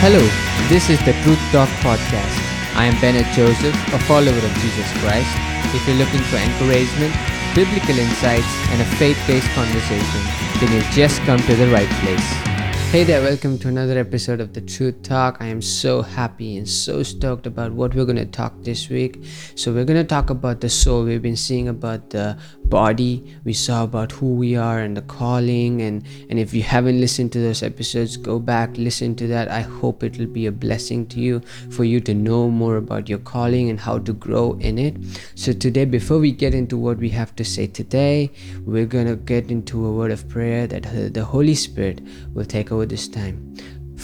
Hello, this is the Truth Talk Podcast. I am Bennett Joseph, a follower of Jesus Christ. If you're looking for encouragement, biblical insights, and a faith based conversation, then you've just come to the right place. Hey there, welcome to another episode of the Truth Talk. I am so happy and so stoked about what we're going to talk this week. So, we're going to talk about the soul. We've been seeing about the body, we saw about who we are and the calling. And, and if you haven't listened to those episodes, go back, listen to that. I hope it will be a blessing to you for you to know more about your calling and how to grow in it. So, today, before we get into what we have to say today, we're going to get into a word of prayer that the Holy Spirit will take over this time.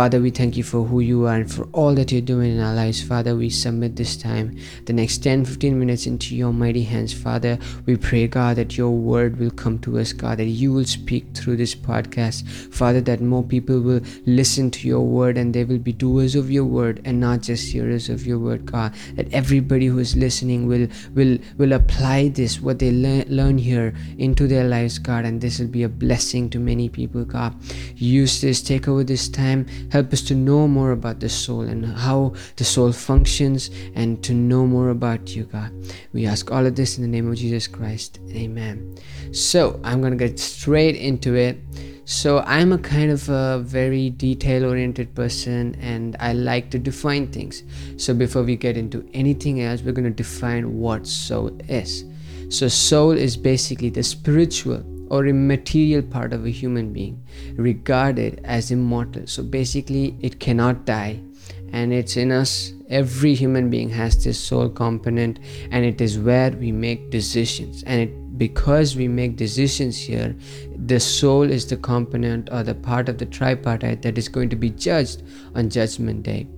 Father, we thank you for who you are and for all that you're doing in our lives. Father, we submit this time, the next 10 15 minutes into your mighty hands. Father, we pray, God, that your word will come to us, God, that you will speak through this podcast. Father, that more people will listen to your word and they will be doers of your word and not just hearers of your word, God. That everybody who is listening will will will apply this, what they le- learn here, into their lives, God, and this will be a blessing to many people, God. Use this, take over this time Help us to know more about the soul and how the soul functions and to know more about you, God. We ask all of this in the name of Jesus Christ. Amen. So I'm going to get straight into it. So I'm a kind of a very detail oriented person and I like to define things. So before we get into anything else, we're going to define what soul is. So soul is basically the spiritual or immaterial part of a human being regarded as immortal. So basically, it cannot die and it's in us. Every human being has this soul component, and it is where we make decisions. And it, because we make decisions here, the soul is the component or the part of the tripartite that is going to be judged on Judgment Day.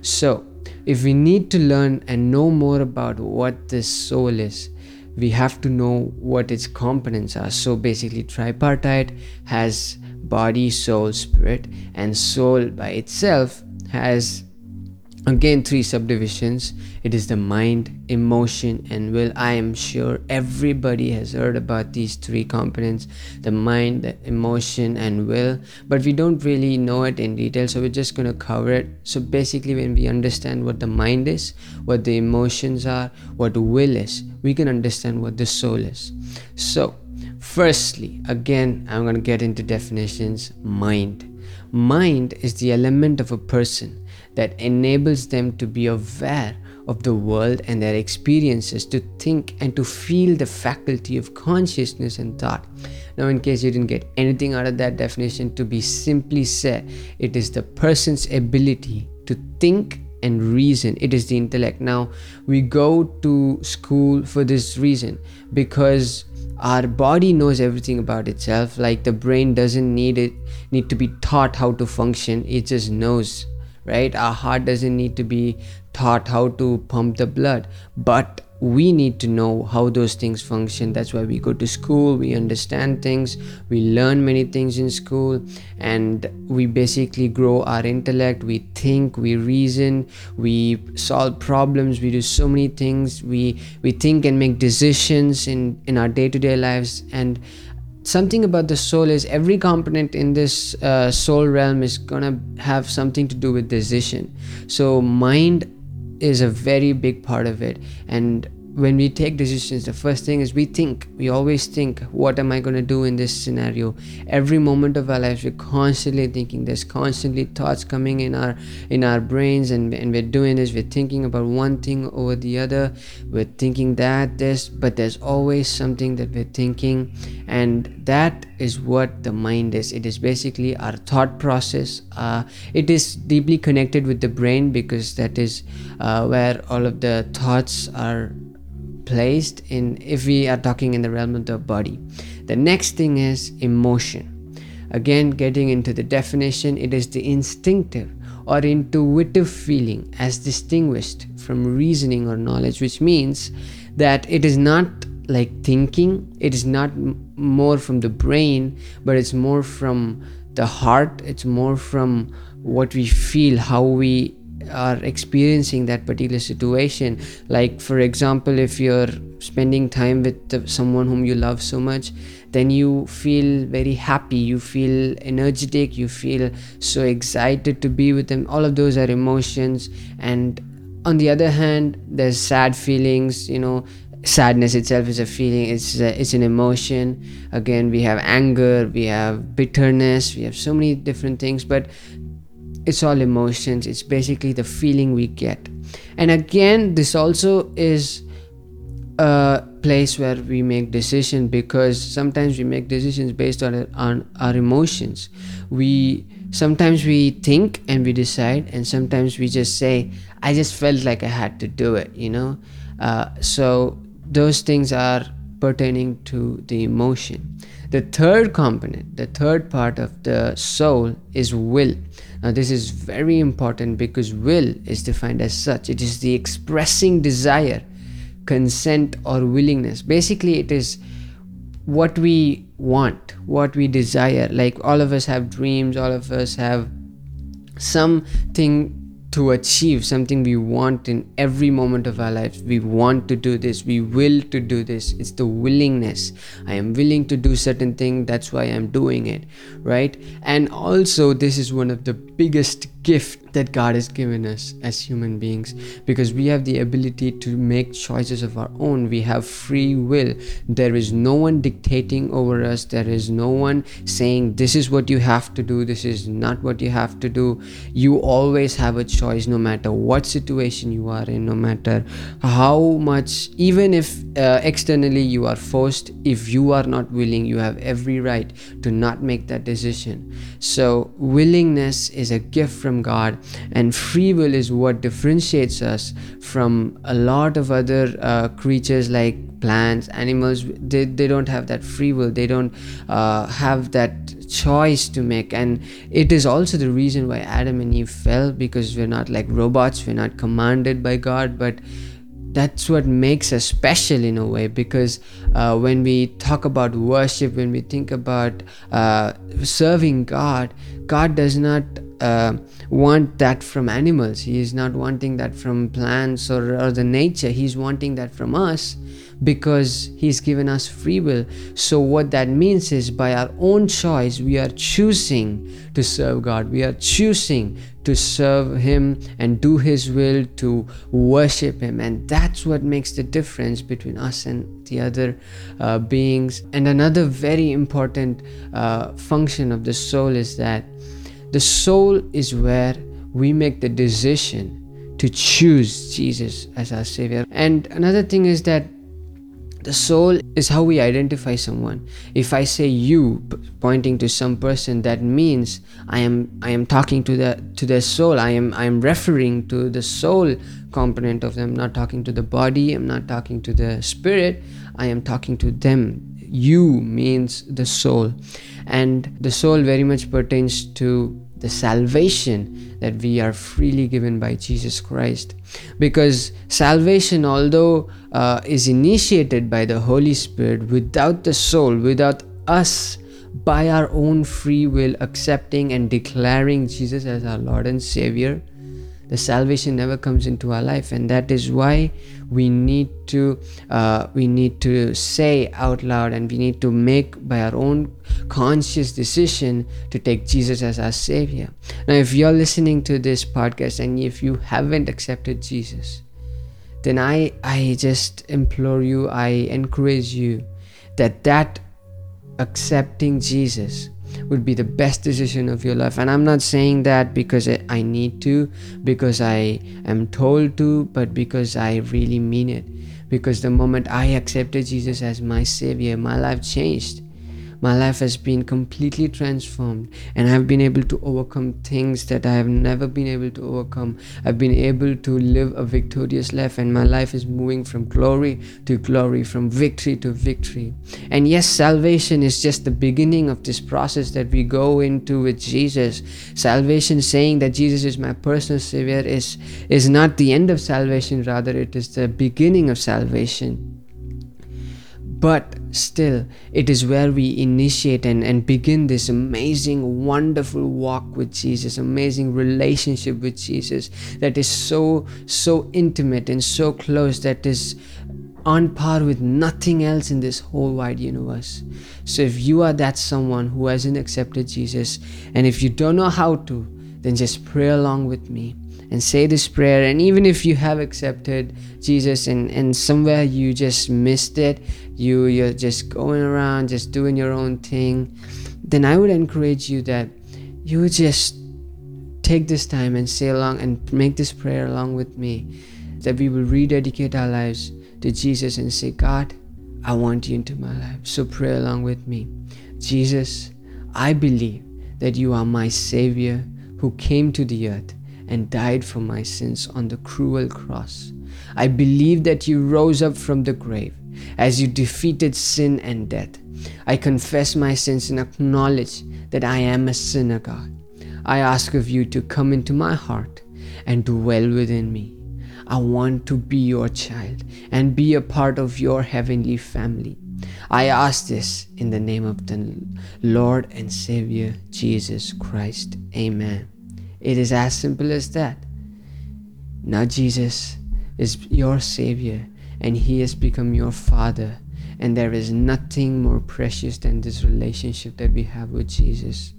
So, if we need to learn and know more about what this soul is, we have to know what its components are. So basically, tripartite has body, soul, spirit, and soul by itself has again three subdivisions. It is the mind emotion and will. I am sure everybody has heard about these three components the mind the emotion and will. But we don't really know it in detail so we're just going to cover it. So basically when we understand what the mind is what the emotions are what will is we can understand what the soul is. So firstly again i'm going to get into definitions mind. Mind is the element of a person that enables them to be aware of the world and their experiences, to think and to feel the faculty of consciousness and thought. Now, in case you didn't get anything out of that definition, to be simply said, it is the person's ability to think and reason. It is the intellect. Now we go to school for this reason because our body knows everything about itself. Like the brain doesn't need it need to be taught how to function. It just knows right? Our heart doesn't need to be taught how to pump the blood, but we need to know how those things function. That's why we go to school, we understand things, we learn many things in school, and we basically grow our intellect. We think, we reason, we solve problems, we do so many things. We we think and make decisions in in our day to day lives, and something about the soul is every component in this uh, soul realm is gonna have something to do with decision. So mind is a very big part of it. And when we take decisions the first thing is we think we always think what am i going to do in this scenario? Every moment of our lives we're constantly thinking. There's constantly thoughts coming in our in our brains and, and we're doing this. We're thinking about one thing over the other. We're thinking that this but there's always something that we're thinking. And that is what the mind is. It is basically our thought process. Uh, it is deeply connected with the brain because that is uh, where all of the thoughts are placed in if we are talking in the realm of the body. The next thing is emotion. Again getting into the definition it is the instinctive or intuitive feeling as distinguished from reasoning or knowledge which means that it is not like thinking it is not m- more from the brain but it's more from the heart it's more from what we feel how we are experiencing that particular situation. Like for example if you're spending time with someone whom you love so much then you feel very happy you feel energetic you feel so excited to be with them. All of those are emotions. And on the other hand there's sad feelings you know sadness itself is a feeling it's a, it's an emotion. Again we have anger we have bitterness we have so many different things but it's all emotions. It's basically the feeling we get. And again this also is a place where we make decisions because sometimes we make decisions based on, on our emotions. We sometimes we think and we decide and sometimes we just say i just felt like i had to do it you know? Uh, so those things are pertaining to the emotion the third component the third part of the soul is will now, this is very important because will is defined as such it is the expressing desire, consent, or willingness. Basically, it is what we want, what we desire. Like all of us have dreams, all of us have something to achieve something we want in every moment of our lives. We want to do this, we will to do this. It's the willingness. I am willing to do certain thing, that's why I'm doing it, right? And also this is one of the biggest gift that God has given us as human beings because we have the ability to make choices of our own. We have free will. There is no one dictating over us, there is no one saying, This is what you have to do, this is not what you have to do. You always have a choice no matter what situation you are in, no matter how much, even if uh, externally you are forced, if you are not willing, you have every right to not make that decision. So, willingness is a gift from from God, and free will is what differentiates us from a lot of other uh, creatures like plants, animals. They, they don't have that free will, they don't uh, have that choice to make. And it is also the reason why adam and eve fell because we're not like robots. We're not commanded by god. But that's what makes us special in a way because uh, when we talk about worship when we think about uh, serving god god does not uh, want that from animals. He is not wanting that from plants or, or the nature. He's wanting that from us because he's given us free will. So what that means is by our own choice we are choosing to serve god. We are choosing to serve him and do his will to worship him. And that's what makes the difference between us and the other uh, beings. And another very important uh, function of the soul is that the soul is where we make the decision to choose Jesus as our Savior. And another thing is that the soul is how we identify someone. If I say you pointing to some person, that means I am I am talking to the to their soul. I am I am referring to the soul component of them, I'm not talking to the body, I'm not talking to the spirit, I am talking to them. You means the soul. And the soul very much pertains to the salvation that we are freely given by Jesus Christ. Because salvation, although uh, is initiated by the Holy Spirit, without the soul, without us by our own free will accepting and declaring Jesus as our Lord and Savior, the salvation never comes into our life. And that is why we need to uh, we need to say out loud and we need to make by our own conscious decision to take jesus as our savior. Now if you're listening to this podcast and if you haven't accepted jesus then i i just implore you i encourage you that that accepting jesus would be the best decision of your life. And i'm not saying that because i need to because i am told to but because i really mean it. Because the moment i accepted jesus as my savior my life changed my life has been completely transformed and I've been able to overcome things that I have never been able to overcome. I've been able to live a victorious life and my life is moving from glory to glory, from victory to victory. And yes, salvation is just the beginning of this process that we go into with Jesus. Salvation saying that Jesus is my personal savior is is not the end of salvation, rather it is the beginning of salvation. But still, it is where we initiate and, and begin this amazing, wonderful walk with Jesus, amazing relationship with Jesus that is so, so intimate and so close that is on par with nothing else in this whole wide universe. So if you are that someone who hasn't accepted Jesus, and if you don't know how to, then just pray along with me and say this prayer. And even if you have accepted Jesus and, and somewhere you just missed it, you you're just going around just doing your own thing, then I would encourage you that you just take this time and say along and make this prayer along with me that we will rededicate our lives to Jesus and say, God, I want you into my life. So pray along with me. Jesus, I believe that you are my Savior who came to the earth and died for my sins on the cruel cross. I believe that you rose up from the grave as you defeated sin and death. I confess my sins and acknowledge that I am a sinner, God. I ask of you to come into my heart and dwell within me. I want to be your child and be a part of your heavenly family. I ask this in the name of the Lord and Savior Jesus Christ. Amen. It is as simple as that. Now, Jesus is your Savior and He has become your Father. And there is nothing more precious than this relationship that we have with Jesus.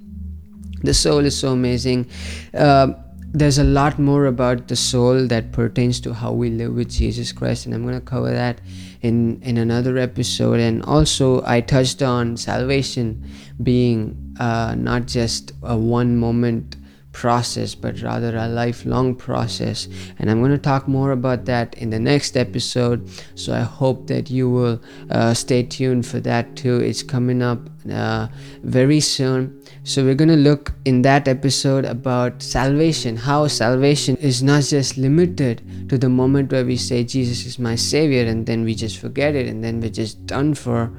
The soul is so amazing. Uh, there's a lot more about the soul that pertains to how we live with Jesus Christ, and I'm going to cover that in in another episode. And also, I touched on salvation being uh, not just a one moment process, but rather a lifelong process. And I'm going to talk more about that in the next episode. So I hope that you will uh, stay tuned for that too. It's coming up uh, very soon. So we're going to look in that episode about salvation, how salvation is not just limited to the moment where we say Jesus is my savior and then we just forget it and then we're just done for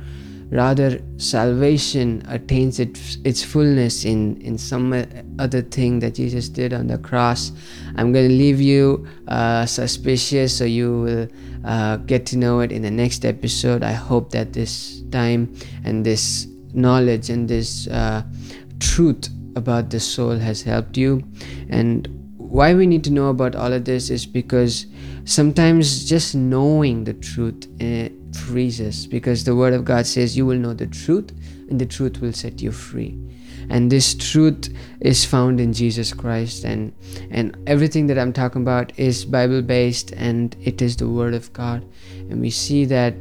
Rather, salvation attains its, its fullness in, in some other thing that Jesus did on the cross. I'm going to leave you uh, suspicious so you will uh, get to know it in the next episode. I hope that this time and this knowledge and this uh, truth about the soul has helped you. And why we need to know about all of this is because sometimes just knowing the truth uh, frees us because the word of God says you will know the truth and the truth will set you free. And this truth is found in Jesus Christ. And and everything that I'm talking about is bible based and it is the word of God. And we see that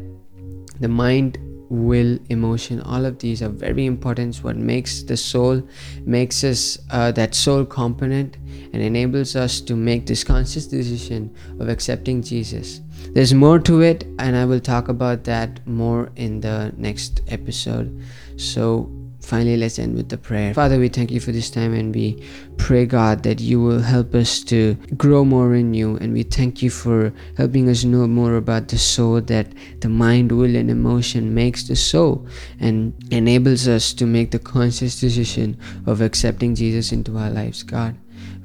the mind will emotion all of these are very important. What makes the soul makes us uh, that soul component and enables us to make this conscious decision of accepting jesus there's more to it and i will talk about that more in the next episode. So finally let's end with the prayer. Father we thank you for this time and we pray god that you will help us to grow more in you. And we thank you for helping us know more about the soul that the mind will and emotion makes the soul and enables us to make the conscious decision of accepting jesus into our lives god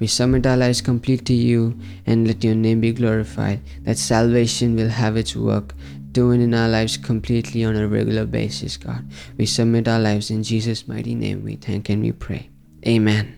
we submit our lives complete to you and let your name be glorified that salvation will have its work doing in our lives completely on a regular basis, God. We submit our lives in Jesus' mighty name. We thank and we pray. Amen.